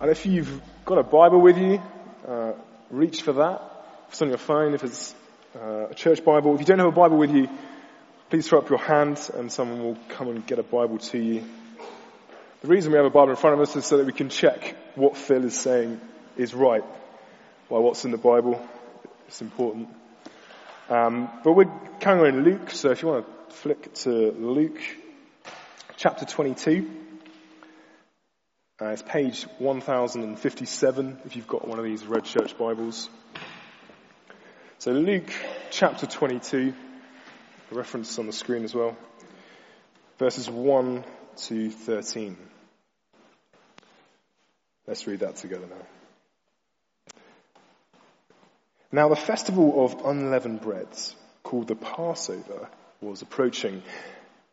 And if you've got a Bible with you, uh, reach for that. If it's on your phone, if it's uh, a church Bible. If you don't have a Bible with you, please throw up your hand and someone will come and get a Bible to you. The reason we have a Bible in front of us is so that we can check what Phil is saying is right by what's in the Bible. It's important. Um, but we're carrying in Luke, so if you want to flick to Luke chapter 22. Uh, it's page 1057 if you've got one of these red church Bibles. So Luke chapter 22, the reference on the screen as well, verses 1 to 13. Let's read that together now. Now the festival of unleavened breads, called the Passover, was approaching,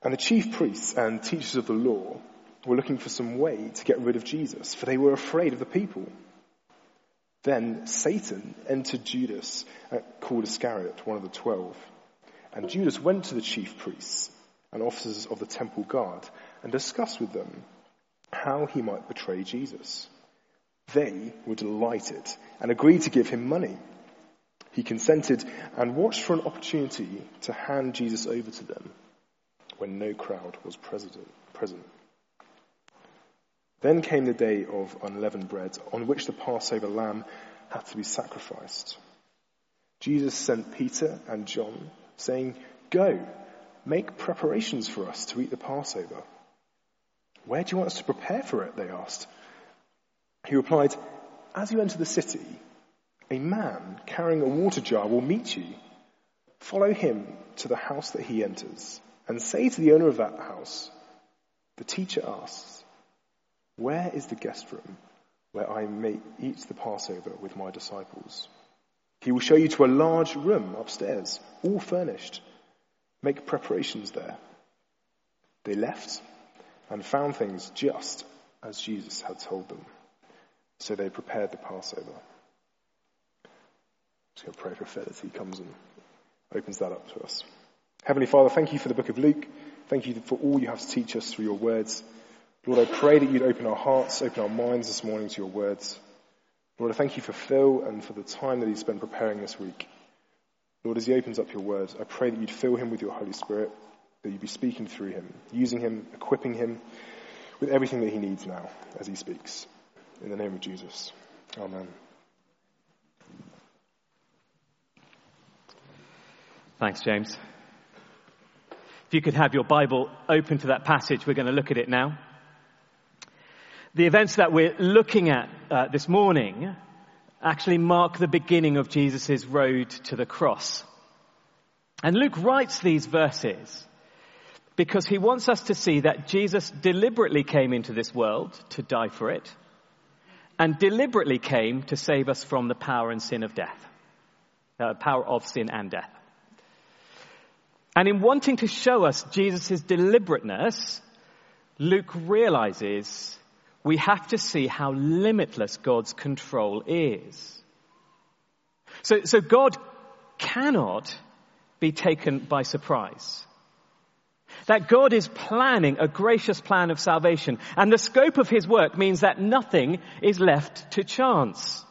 and the chief priests and teachers of the law were looking for some way to get rid of Jesus, for they were afraid of the people. Then Satan entered Judas, uh, called Iscariot, one of the twelve. And Judas went to the chief priests and officers of the temple guard and discussed with them how he might betray Jesus. They were delighted and agreed to give him money. He consented and watched for an opportunity to hand Jesus over to them when no crowd was present. Then came the day of unleavened bread, on which the Passover lamb had to be sacrificed. Jesus sent Peter and John, saying, Go, make preparations for us to eat the Passover. Where do you want us to prepare for it? They asked. He replied, As you enter the city, a man carrying a water jar will meet you. Follow him to the house that he enters, and say to the owner of that house, The teacher asks, where is the guest room where I may eat the Passover with my disciples? He will show you to a large room upstairs, all furnished. Make preparations there. They left and found things just as Jesus had told them. So they prepared the Passover. I'm just going to pray for Phil as he comes and opens that up to us. Heavenly Father, thank you for the book of Luke. Thank you for all you have to teach us through your words. Lord, I pray that you'd open our hearts, open our minds this morning to your words. Lord, I thank you for Phil and for the time that he's spent preparing this week. Lord, as he opens up your words, I pray that you'd fill him with your Holy Spirit, that you'd be speaking through him, using him, equipping him with everything that he needs now as he speaks. In the name of Jesus. Amen. Thanks, James. If you could have your Bible open to that passage, we're going to look at it now. The events that we're looking at uh, this morning actually mark the beginning of Jesus' road to the cross. And Luke writes these verses because he wants us to see that Jesus deliberately came into this world to die for it and deliberately came to save us from the power and sin of death, uh, power of sin and death. And in wanting to show us Jesus' deliberateness, Luke realizes we have to see how limitless God's control is. So, so God cannot be taken by surprise. That God is planning a gracious plan of salvation, and the scope of His work means that nothing is left to chance.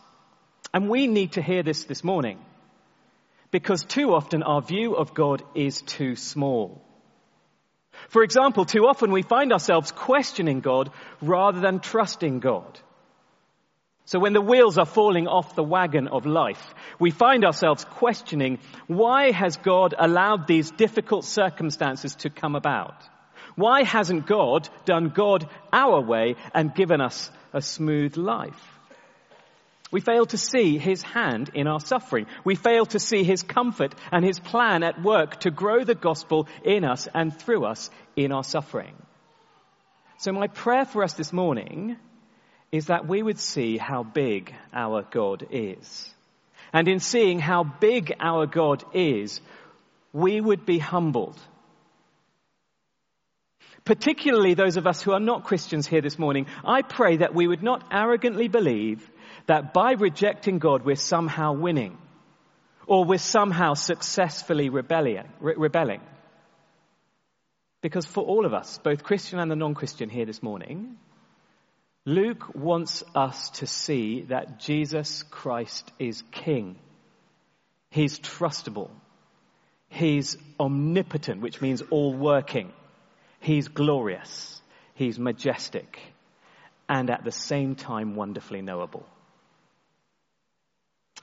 And we need to hear this this morning, because too often our view of God is too small. For example, too often we find ourselves questioning God rather than trusting God. So when the wheels are falling off the wagon of life, we find ourselves questioning, why has God allowed these difficult circumstances to come about? Why hasn't God done God our way and given us a smooth life? We fail to see his hand in our suffering. We fail to see his comfort and his plan at work to grow the gospel in us and through us in our suffering. So my prayer for us this morning is that we would see how big our God is. And in seeing how big our God is, we would be humbled. Particularly those of us who are not Christians here this morning, I pray that we would not arrogantly believe that by rejecting God we're somehow winning or we're somehow successfully rebelling. Because for all of us, both Christian and the non-Christian here this morning, Luke wants us to see that Jesus Christ is King. He's trustable. He's omnipotent, which means all working. He's glorious. He's majestic. And at the same time, wonderfully knowable.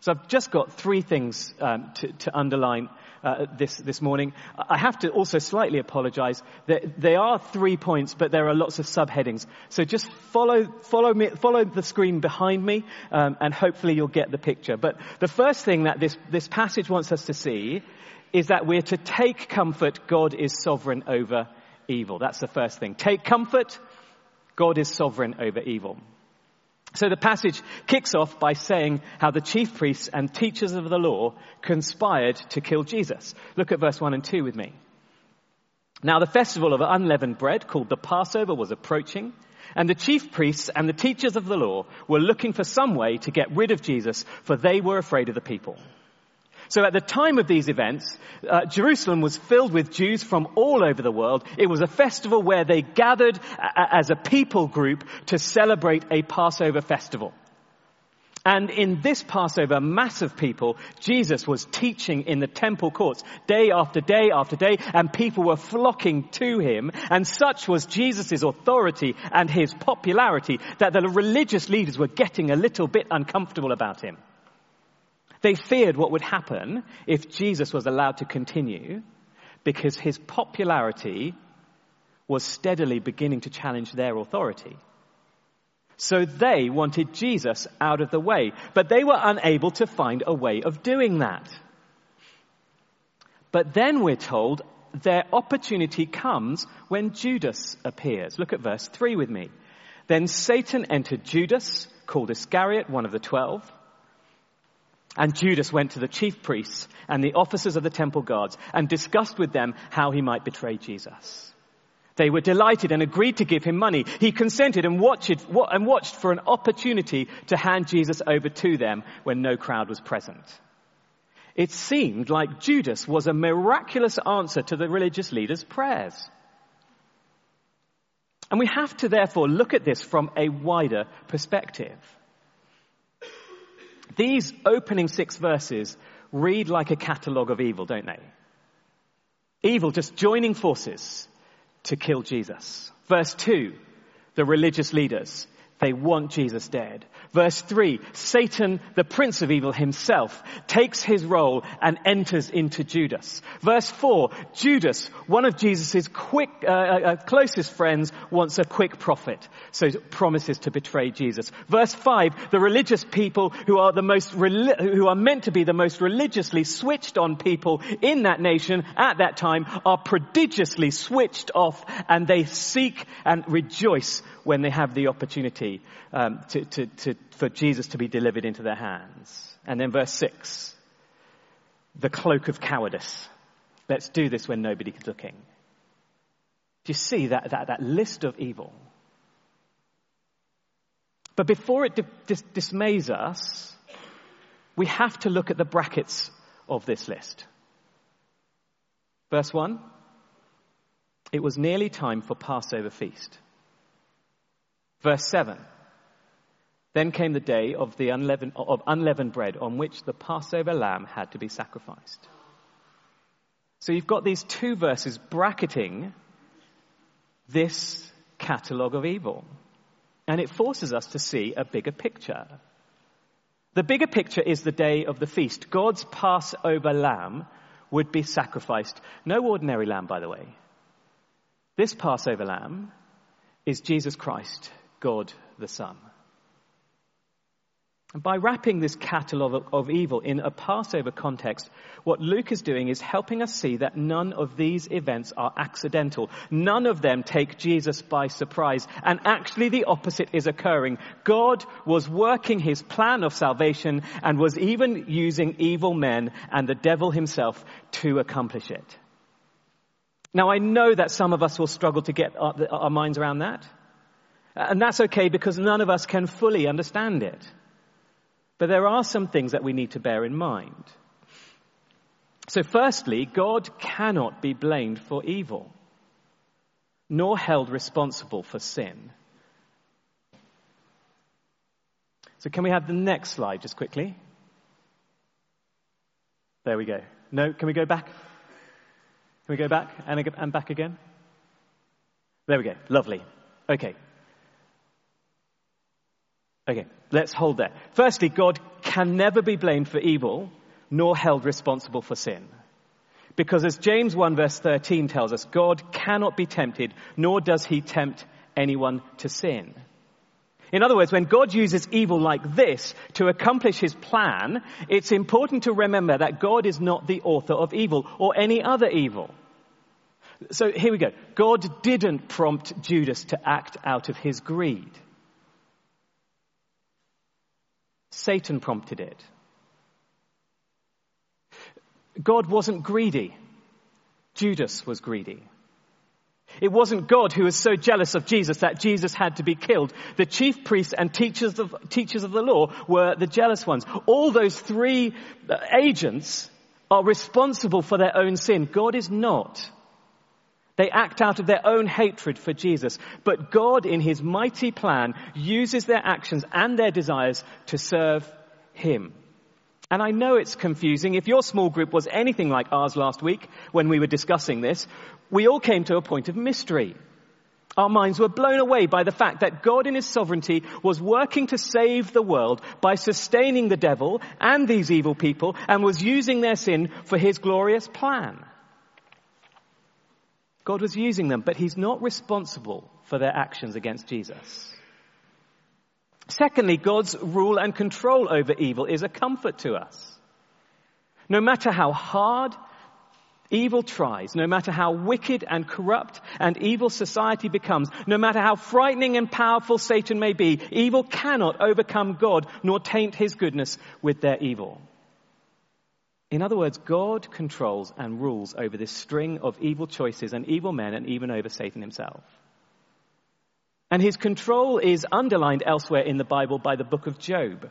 So I've just got three things um, to, to, underline uh, this this morning. I have to also slightly apologise. that there are three points, but there are lots of subheadings. So just follow follow me follow the screen behind me, um, and hopefully you'll get the picture. But the first thing that this this passage wants us to see is that we're to take comfort. God is sovereign over evil. That's the first thing. Take comfort. God is sovereign over evil. So the passage kicks off by saying how the chief priests and teachers of the law conspired to kill Jesus. Look at verse 1 and 2 with me. Now the festival of unleavened bread called the Passover was approaching and the chief priests and the teachers of the law were looking for some way to get rid of Jesus for they were afraid of the people. So at the time of these events, uh, Jerusalem was filled with Jews from all over the world. It was a festival where they gathered a- as a people group to celebrate a Passover festival. And in this Passover mass of people, Jesus was teaching in the temple courts day after day after day, and people were flocking to him. And such was Jesus' authority and his popularity that the religious leaders were getting a little bit uncomfortable about him. They feared what would happen if Jesus was allowed to continue because his popularity was steadily beginning to challenge their authority. So they wanted Jesus out of the way, but they were unable to find a way of doing that. But then we're told their opportunity comes when Judas appears. Look at verse 3 with me. Then Satan entered Judas, called Iscariot, one of the twelve. And Judas went to the chief priests and the officers of the temple guards and discussed with them how he might betray Jesus. They were delighted and agreed to give him money. He consented and watched, and watched for an opportunity to hand Jesus over to them when no crowd was present. It seemed like Judas was a miraculous answer to the religious leaders' prayers. And we have to therefore look at this from a wider perspective. These opening six verses read like a catalogue of evil, don't they? Evil just joining forces to kill Jesus. Verse 2, the religious leaders. They want Jesus dead. Verse 3, Satan, the prince of evil himself, takes his role and enters into Judas. Verse 4, Judas, one of Jesus' quick, uh, uh, uh, closest friends, wants a quick profit, so promises to betray Jesus. Verse 5, the religious people who are the most, who are meant to be the most religiously switched on people in that nation at that time are prodigiously switched off and they seek and rejoice when they have the opportunity um, to, to, to, for Jesus to be delivered into their hands. And then verse 6 the cloak of cowardice. Let's do this when nobody is looking. Do you see that, that, that list of evil? But before it dis- dismays us, we have to look at the brackets of this list. Verse 1 It was nearly time for Passover feast. Verse 7. Then came the day of the unleavened, of unleavened bread on which the Passover lamb had to be sacrificed. So you've got these two verses bracketing this catalogue of evil. And it forces us to see a bigger picture. The bigger picture is the day of the feast. God's Passover lamb would be sacrificed. No ordinary lamb, by the way. This Passover lamb is Jesus Christ, God the Son. And By wrapping this catalogue of evil in a Passover context, what Luke is doing is helping us see that none of these events are accidental. None of them take Jesus by surprise. And actually the opposite is occurring. God was working his plan of salvation and was even using evil men and the devil himself to accomplish it. Now I know that some of us will struggle to get our, our minds around that. And that's okay because none of us can fully understand it. But there are some things that we need to bear in mind. So firstly, God cannot be blamed for evil, nor held responsible for sin. So can we have the next slide just quickly? There we go. No, can we go back? Can we go back and, back again? There we go. Lovely. Okay. Okay, let's hold there. Firstly, God can never be blamed for evil, nor held responsible for sin. Because as James 1 verse 13 tells us, God cannot be tempted, nor does he tempt anyone to sin. In other words, when God uses evil like this to accomplish his plan, it's important to remember that God is not the author of evil or any other evil. So here we go. God didn't prompt Judas to act out of his greed. Satan prompted it. God wasn't greedy. Judas was greedy. It wasn't God who was so jealous of Jesus that Jesus had to be killed. The chief priests and teachers of, teachers of the law were the jealous ones. All those three uh, agents are responsible for their own sin. God is not. They act out of their own hatred for Jesus. But God, in His mighty plan, uses their actions and their desires to serve Him. And I know it's confusing. If your small group was anything like ours last week when we were discussing this, we all came to a point of mystery. Our minds were blown away by the fact that God in His sovereignty was working to save the world by sustaining the devil and these evil people and was using their sin for His glorious plan. God was using them, but He's not responsible for their actions against Jesus. Secondly, God's rule and control over evil is a comfort to us. No matter how hard evil tries, no matter how wicked and corrupt and evil society becomes, no matter how frightening and powerful Satan may be, evil cannot overcome God nor taint his goodness with their evil. In other words, God controls and rules over this string of evil choices and evil men and even over Satan himself. And his control is underlined elsewhere in the Bible by the book of Job.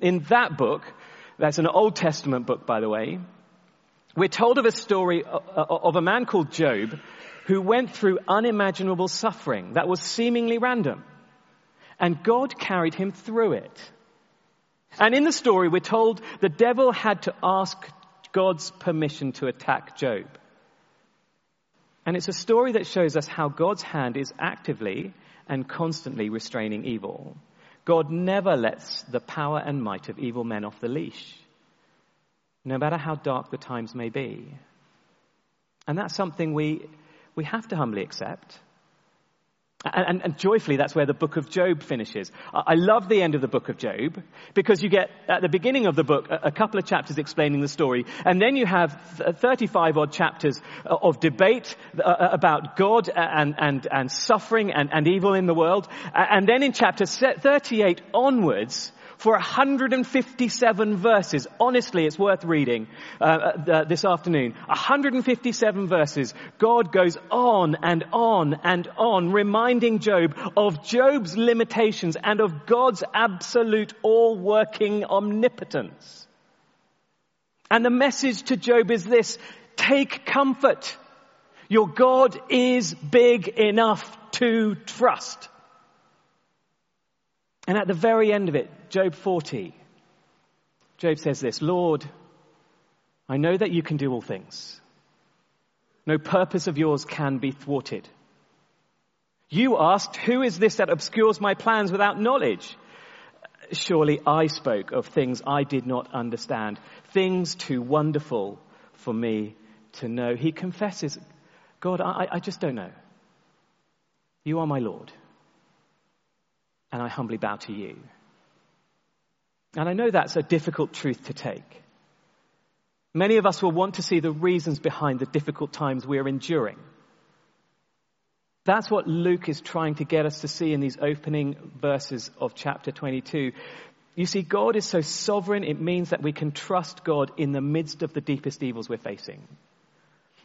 In that book, that's an Old Testament book, by the way, we're told of a story uh, uh, of a man called Job who went through unimaginable suffering that was seemingly random. And God carried him through it. And in the story, we're told the devil had to ask God's permission to attack Job. And it's a story that shows us how God's hand is actively and constantly restraining evil. God never lets the power and might of evil men off the leash, no matter how dark the times may be. And that's something we, we have to humbly accept. And, and, joyfully, that's where the book of Job finishes. I love the end of the book of Job because you get at the beginning of the book a, a couple of chapters explaining the story, and then you have 35 odd chapters uh, of debate uh, uh, about God and, and, and suffering and, and evil in the world. And then in chapter 38 onwards, for 157 verses. Honestly, it's worth reading uh, uh, this afternoon. 157 verses. God goes on and on and on, reminding Job of Job's limitations and of God's absolute all-working omnipotence. And the message to Job is this, take comfort. Your God is big enough to trust. And at the very end of it, Job 40, Job says this, Lord, I know that you can do all things. No purpose of yours can be thwarted. You asked, who is this that obscures my plans without knowledge? Surely I spoke of things I did not understand, things too wonderful for me to know. He confesses, God, I, I just don't know. You are my Lord and I humbly bow to you. And I know that's a difficult truth to take. Many of us will want to see the reasons behind the difficult times we're enduring. That's what Luke is trying to get us to see in these opening verses of chapter 22. You see, God is so sovereign, it means that we can trust God in the midst of the deepest evils we're facing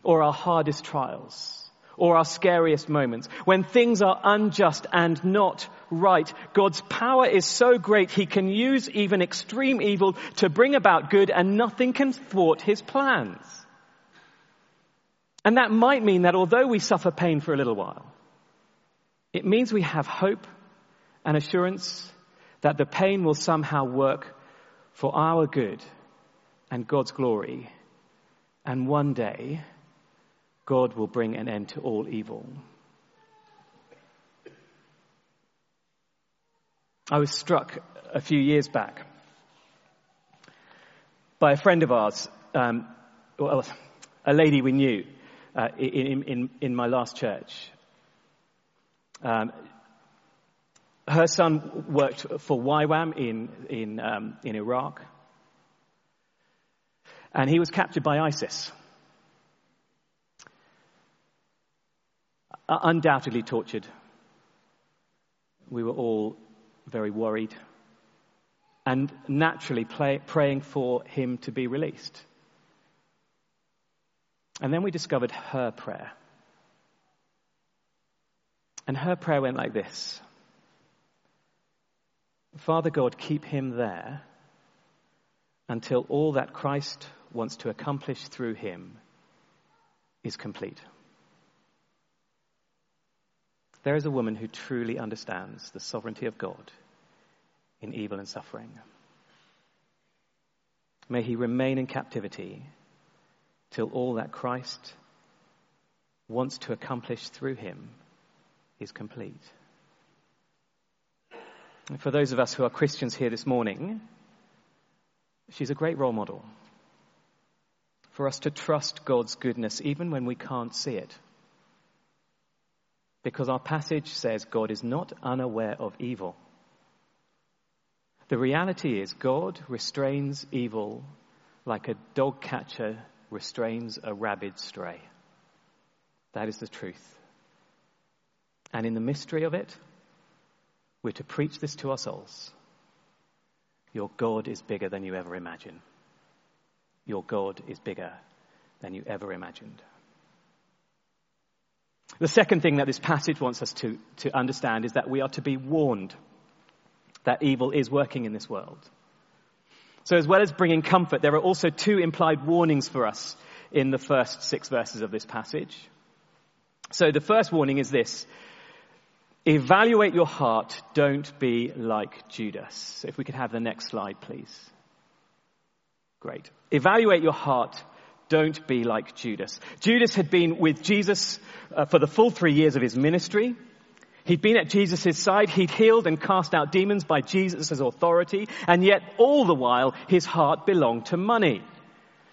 or our hardest trials or our scariest moments, when things are unjust and not right, God's power is so great he can use even extreme evil to bring about good and nothing can thwart his plans. And that might mean that although we suffer pain for a little while, it means we have hope and assurance that the pain will somehow work for our good and God's glory, and one day God will bring an end to all evil. I was struck a few years back by a friend of ours, um, well, a lady we knew uh, in, in, in my last church. Um, her son worked for YWAM in, in, um, in Iraq, and he was captured by ISIS. Uh, undoubtedly tortured. We were all very worried and naturally play, praying for him to be released. And then we discovered her prayer. And her prayer went like this Father God, keep him there until all that Christ wants to accomplish through him is complete. There is a woman who truly understands the sovereignty of God in evil and suffering. May he remain in captivity till all that Christ wants to accomplish through him is complete. And for those of us who are Christians here this morning, she's a great role model for us to trust God's goodness even when we can't see it. Because our passage says God is not unaware of evil. The reality is, God restrains evil like a dog catcher restrains a rabid stray. That is the truth. And in the mystery of it, we're to preach this to our souls. Your God is bigger than you ever imagined. Your God is bigger than you ever imagined. The second thing that this passage wants us to, to understand is that we are to be warned that evil is working in this world. So, as well as bringing comfort, there are also two implied warnings for us in the first six verses of this passage. So, the first warning is this evaluate your heart, don't be like Judas. If we could have the next slide, please. Great. Evaluate your heart, don't be like Judas. Judas had been with Jesus uh, for the full three years of his ministry. He'd been at Jesus' side. He'd healed and cast out demons by Jesus' authority. And yet all the while, his heart belonged to money.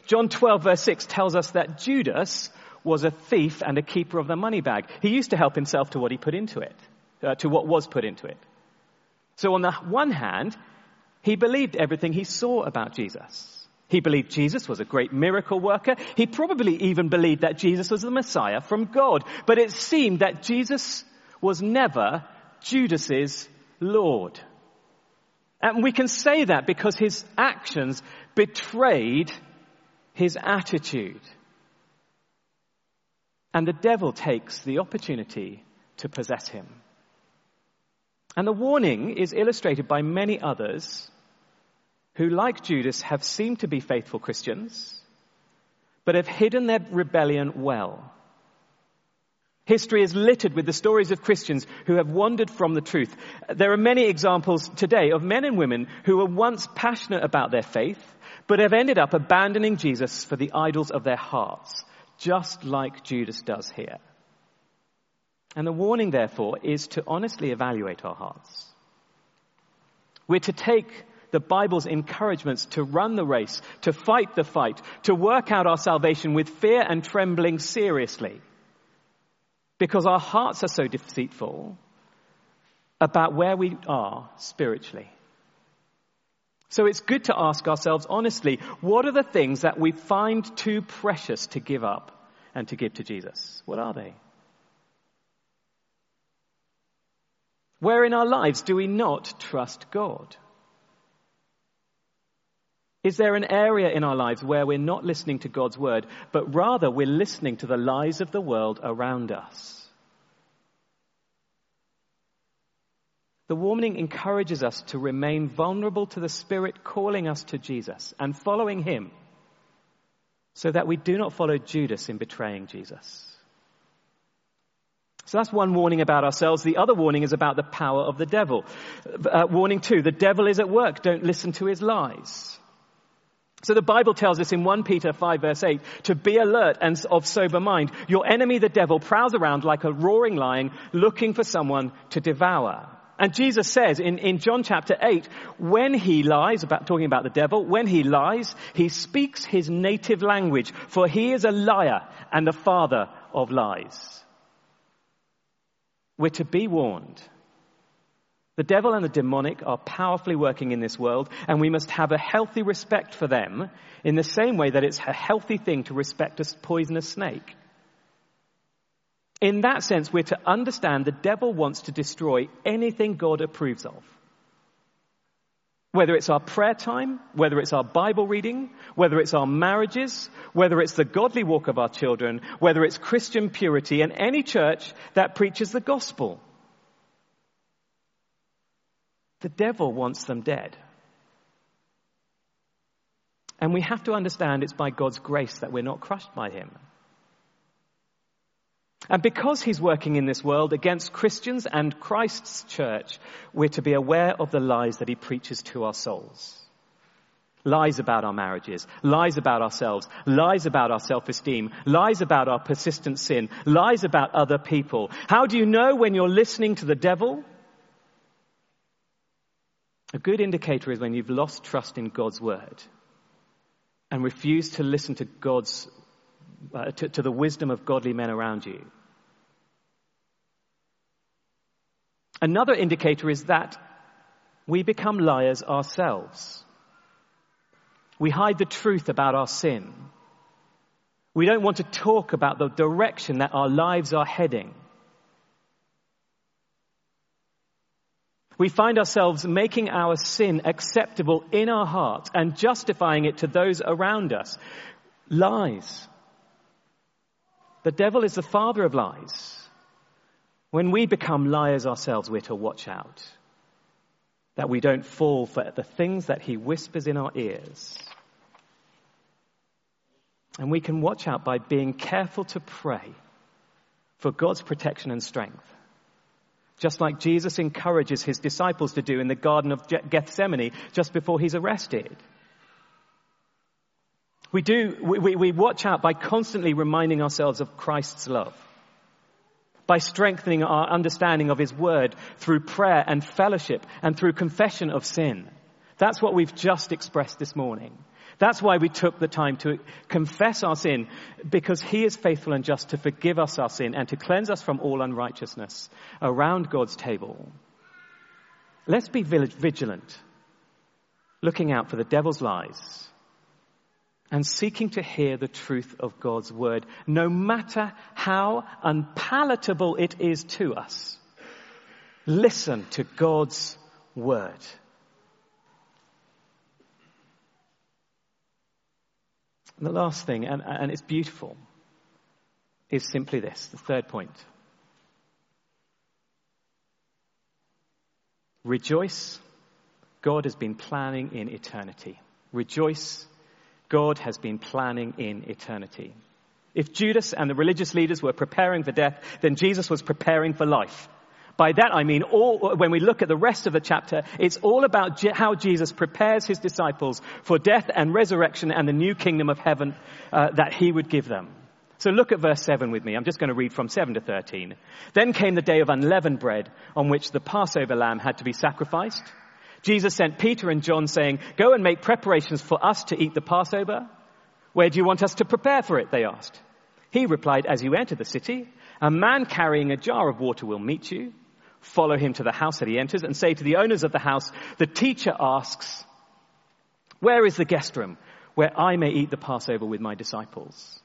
John 12 verse 6 tells us that Judas was a thief and a keeper of the money bag. He used to help himself to what he put into it, uh, to what was put into it. So on the one hand, he believed everything he saw about Jesus. He believed Jesus was a great miracle worker. He probably even believed that Jesus was the Messiah from God. But it seemed that Jesus was never Judas's Lord. And we can say that because his actions betrayed his attitude. And the devil takes the opportunity to possess him. And the warning is illustrated by many others who, like Judas, have seemed to be faithful Christians, but have hidden their rebellion well. History is littered with the stories of Christians who have wandered from the truth. There are many examples today of men and women who were once passionate about their faith, but have ended up abandoning Jesus for the idols of their hearts, just like Judas does here. And the warning, therefore, is to honestly evaluate our hearts. We're to take the Bible's encouragements to run the race, to fight the fight, to work out our salvation with fear and trembling seriously because our hearts are so deceitful about where we are spiritually. So it's good to ask ourselves honestly, what are the things that we find too precious to give up and to give to Jesus? What are they? Where in our lives do we not trust God? Is there an area in our lives where we're not listening to God's word, but rather we're listening to the lies of the world around us? The warning encourages us to remain vulnerable to the Spirit calling us to Jesus and following Him so that we do not follow Judas in betraying Jesus. So that's one warning about ourselves. The other warning is about the power of the devil. Uh, warning two, the devil is at work. Don't listen to his lies. So the Bible tells us in 1 Peter 5 verse 8 to be alert and of sober mind. Your enemy, the devil, prowls around like a roaring lion looking for someone to devour. And Jesus says in, in John chapter 8, when he lies, about talking about the devil, when he lies, he speaks his native language, for he is a liar and the father of lies. We're to be warned. The devil and the demonic are powerfully working in this world, and we must have a healthy respect for them in the same way that it's a healthy thing to respect a poisonous snake. In that sense, we're to understand the devil wants to destroy anything God approves of. Whether it's our prayer time, whether it's our Bible reading, whether it's our marriages, whether it's the godly walk of our children, whether it's Christian purity and any church that preaches the gospel. The devil wants them dead. And we have to understand it's by God's grace that we're not crushed by him. And because he's working in this world against Christians and Christ's church, we're to be aware of the lies that he preaches to our souls. Lies about our marriages, lies about ourselves, lies about our self-esteem, lies about our persistent sin, lies about other people. How do you know when you're listening to the devil? A good indicator is when you've lost trust in God's word and refuse to listen to God's, uh, to, to the wisdom of godly men around you. Another indicator is that we become liars ourselves. We hide the truth about our sin. We don't want to talk about the direction that our lives are heading. We find ourselves making our sin acceptable in our hearts and justifying it to those around us. Lies. The devil is the father of lies. When we become liars ourselves, we're to watch out that we don't fall for the things that he whispers in our ears. And we can watch out by being careful to pray for God's protection and strength. Just like Jesus encourages his disciples to do in the Garden of Gethsemane just before he's arrested. We do, we, we watch out by constantly reminding ourselves of Christ's love by strengthening our understanding of His Word through prayer and fellowship and through confession of sin. That's what we've just expressed this morning. That's why we took the time to confess our sin, because He is faithful and just to forgive us our sin and to cleanse us from all unrighteousness around God's table. Let's be vigilant, looking out for the devil's lies and seeking to hear the truth of God's word, no matter how unpalatable it is to us. Listen to God's word. And the last thing, and, and it's beautiful, is simply this the third point. Rejoice. God has been planning in eternity. Rejoice God has been planning in eternity. If Judas and the religious leaders were preparing for death, then Jesus was preparing for life. By that I mean, all, when we look at the rest of the chapter, it's all about how Jesus prepares his disciples for death and resurrection and the new kingdom of heaven uh, that he would give them. So look at verse 7 with me. I'm just going to read from 7 to 13. Then came the day of unleavened bread on which the Passover lamb had to be sacrificed. Jesus sent Peter and John saying, go and make preparations for us to eat the Passover. Where do you want us to prepare for it? They asked. He replied, as you enter the city, a man carrying a jar of water will meet you. Follow him to the house that he enters and say to the owners of the house, the teacher asks, where is the guest room where I may eat the Passover with my disciples?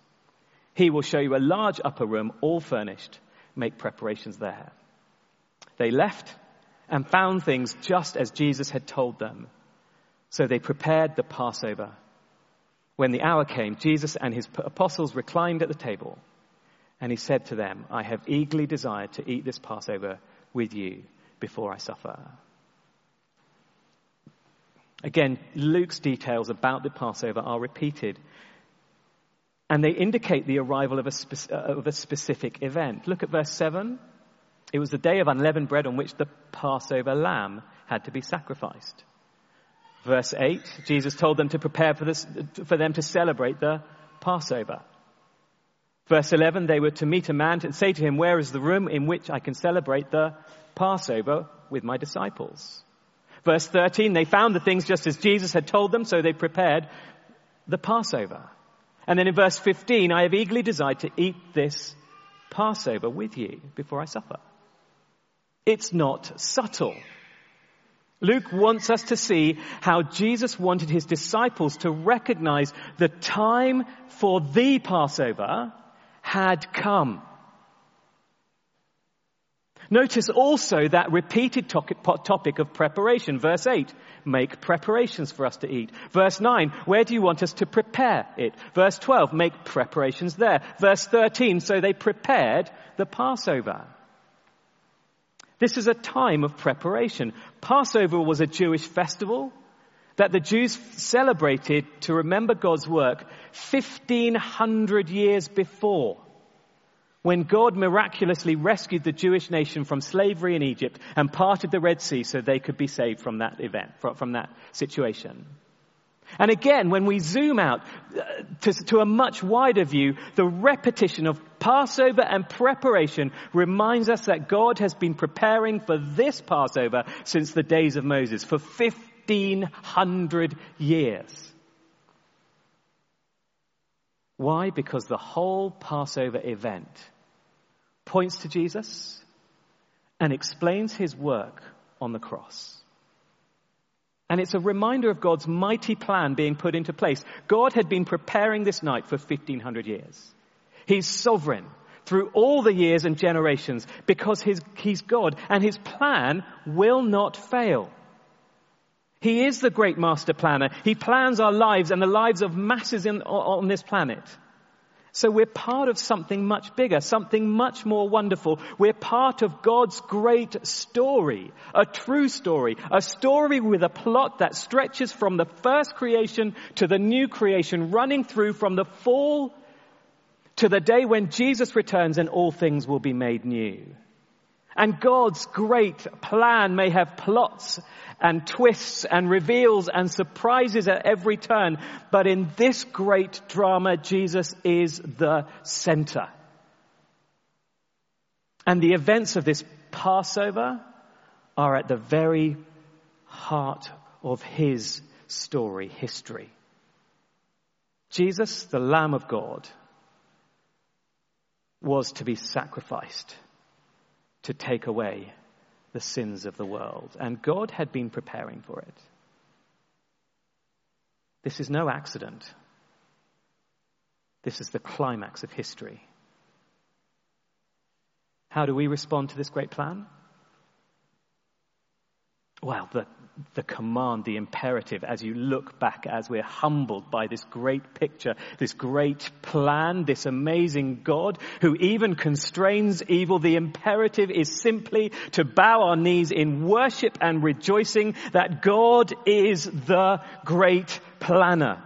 He will show you a large upper room, all furnished. Make preparations there. They left and found things just as Jesus had told them. So they prepared the Passover. When the hour came, Jesus and his apostles reclined at the table, and he said to them, I have eagerly desired to eat this Passover with you before I suffer. Again, Luke's details about the Passover are repeated And they indicate the arrival of a, spe- uh, of a specific event. Look at verse 7. It was the day of unleavened bread on which the Passover lamb had to be sacrificed. Verse 8, Jesus told them to prepare for, this, for them to celebrate the Passover. Verse 11, they were to meet a man and say to him, Where is the room in which I can celebrate the Passover with my disciples? Verse 13, they found the things just as Jesus had told them, so they prepared the Passover. And then in verse 15, I have eagerly desired to eat this Passover with you before I suffer. It's not subtle. Luke wants us to see how Jesus wanted his disciples to recognize the time for the Passover had come. Notice also that repeated topic of preparation. Verse 8, make preparations for us to eat. Verse 9, where do you want us to prepare it? Verse 12, make preparations there. Verse 13, so they prepared the Passover. This is a time of preparation. Passover was a Jewish festival that the Jews celebrated to remember God's work 1500 years before when God miraculously rescued the Jewish nation from slavery in Egypt and parted the Red Sea so they could be saved from that event, from that situation. And again, when we zoom out uh, to, to, a much wider view, the repetition of Passover and preparation reminds us that God has been preparing for this Passover since the days of Moses, for 1500 years. Why? Because the whole Passover event points to Jesus and explains his work on the cross. And it's a reminder of God's mighty plan being put into place. God had been preparing this night for 1500 years. He's sovereign through all the years and generations because his, he's God and his plan will not fail. He is the great master planner. He plans our lives and the lives of masses in, on this planet. So we're part of something much bigger, something much more wonderful. We're part of God's great story, a true story, a story with a plot that stretches from the first creation to the new creation, running through from the fall to the day when Jesus returns and all things will be made new. And God's great plan may have plots and twists and reveals and surprises at every turn, but in this great drama, Jesus is the center. And the events of this Passover are at the very heart of his story, history. Jesus, the Lamb of God, was to be sacrificed to take away the sins of the world. And God had been preparing for it. This is no accident. This is the climax of history. How do we respond to this great plan? Well, the, the command, the imperative, as you look back, as we're humbled by this great picture, this great plan, this amazing God who even constrains evil, the imperative is simply to bow our knees in worship and rejoicing that God is the great planner.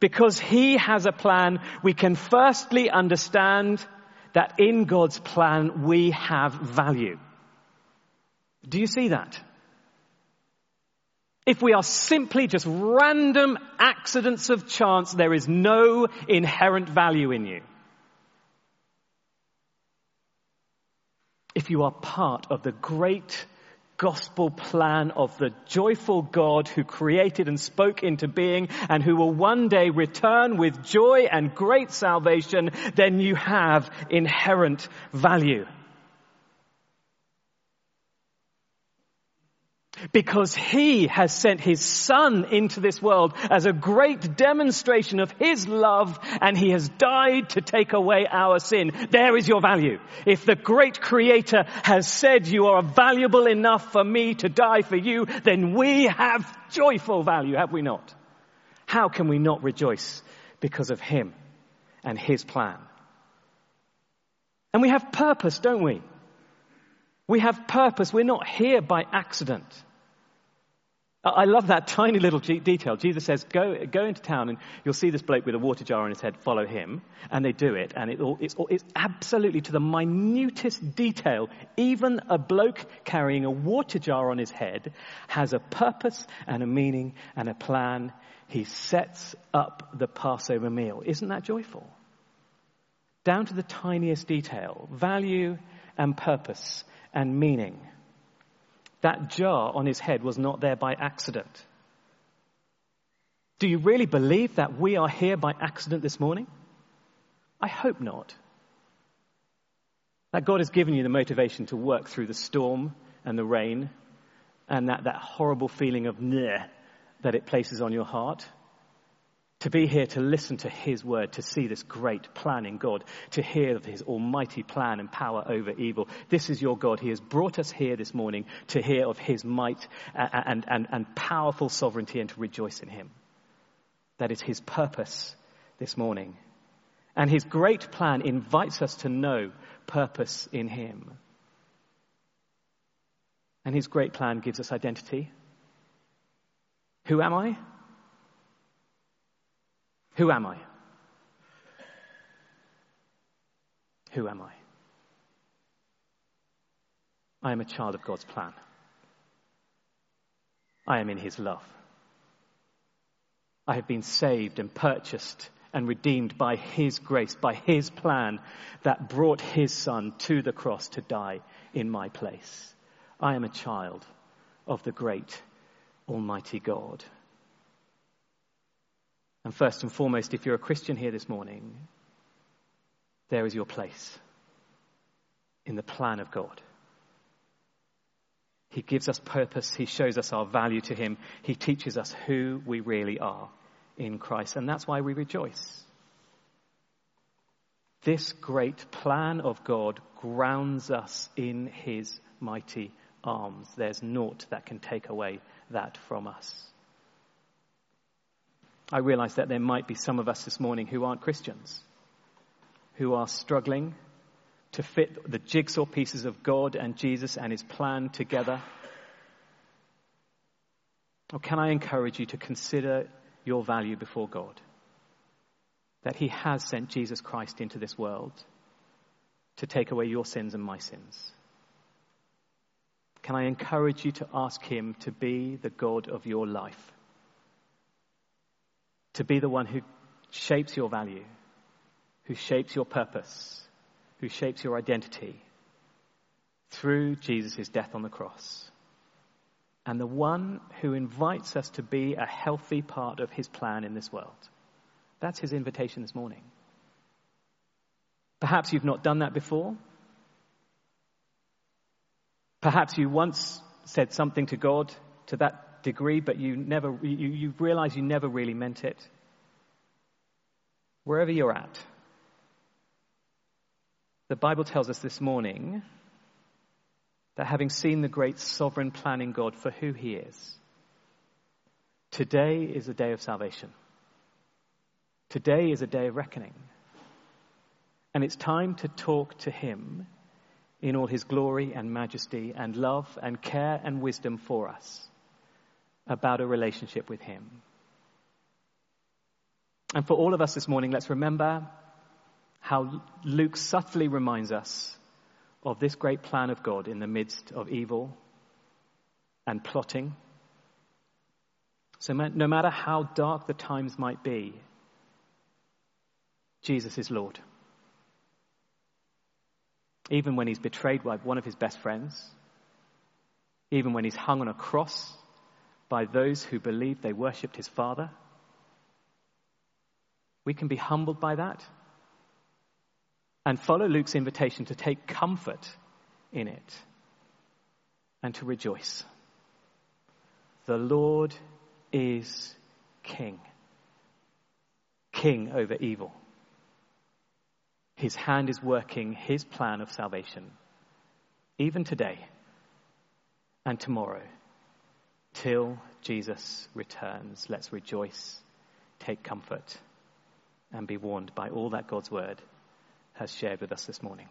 Because He has a plan, we can firstly understand that in God's plan we have value. Do you see that? If we are simply just random accidents of chance, there is no inherent value in you. If you are part of the great gospel plan of the joyful God who created and spoke into being and who will one day return with joy and great salvation, then you have inherent value. Because he has sent his son into this world as a great demonstration of his love and he has died to take away our sin. There is your value. If the great creator has said you are valuable enough for me to die for you, then we have joyful value, have we not? How can we not rejoice because of him and his plan? And we have purpose, don't we? We have purpose. We're not here by accident. I love that tiny little detail. Jesus says, go, go into town and you'll see this bloke with a water jar on his head, follow him. And they do it. And it all, it's, it's absolutely to the minutest detail. Even a bloke carrying a water jar on his head has a purpose and a meaning and a plan. He sets up the Passover meal. Isn't that joyful? Down to the tiniest detail, value and purpose and meaning. That jar on his head was not there by accident. Do you really believe that we are here by accident this morning? I hope not. That God has given you the motivation to work through the storm and the rain and that, that horrible feeling of neh that it places on your heart to be here to listen to His word, to see this great plan in God, to hear of His almighty plan and power over evil. This is your God. He has brought us here this morning to hear of His might uh, uh, and, and, and powerful sovereignty and to rejoice in Him. That is His purpose this morning. And His great plan invites us to know purpose in Him. And His great plan gives us identity. Who am I? Who am I? Who am I? I am a child of God's plan. I am in His love. I have been saved and purchased and redeemed by His grace, by His plan that brought His Son to the cross to die in my place. I am a child of the great Almighty God. And first and foremost, if you're a Christian here this morning, there is your place in the plan of God. He gives us purpose. He shows us our value to Him. He teaches us who we really are in Christ. And that's why we rejoice. This great plan of God grounds us in His mighty arms. There's naught that can take away that from us. I realize that there might be some of us this morning who aren't Christians, who are struggling to fit the jigsaw pieces of God and Jesus and his plan together. Or can I encourage you to consider your value before God? That he has sent Jesus Christ into this world to take away your sins and my sins. Can I encourage you to ask him to be the God of your life? To be the one who shapes your value, who shapes your purpose, who shapes your identity through Jesus' death on the cross. And the one who invites us to be a healthy part of his plan in this world. That's his invitation this morning. Perhaps you've not done that before. Perhaps you once said something to God to that degree, but you never, you, you realize you never really meant it. Wherever you're at, the Bible tells us this morning that having seen the great sovereign plan in God for who He is, today is a day of salvation. Today is a day of reckoning. And it's time to talk to Him in all His glory and majesty and love and care and wisdom for us about a relationship with Him. And for all of us this morning, let's remember how Luke subtly reminds us of this great plan of God in the midst of evil and plotting. So, no matter how dark the times might be, Jesus is Lord. Even when he's betrayed by one of his best friends, even when he's hung on a cross by those who believed they worshipped his Father. We can be humbled by that and follow Luke's invitation to take comfort in it and to rejoice. The Lord is King, King over evil. His hand is working his plan of salvation, even today and tomorrow till Jesus returns. Let's rejoice, take comfort, and be warned by all that God's word has shared with us this morning.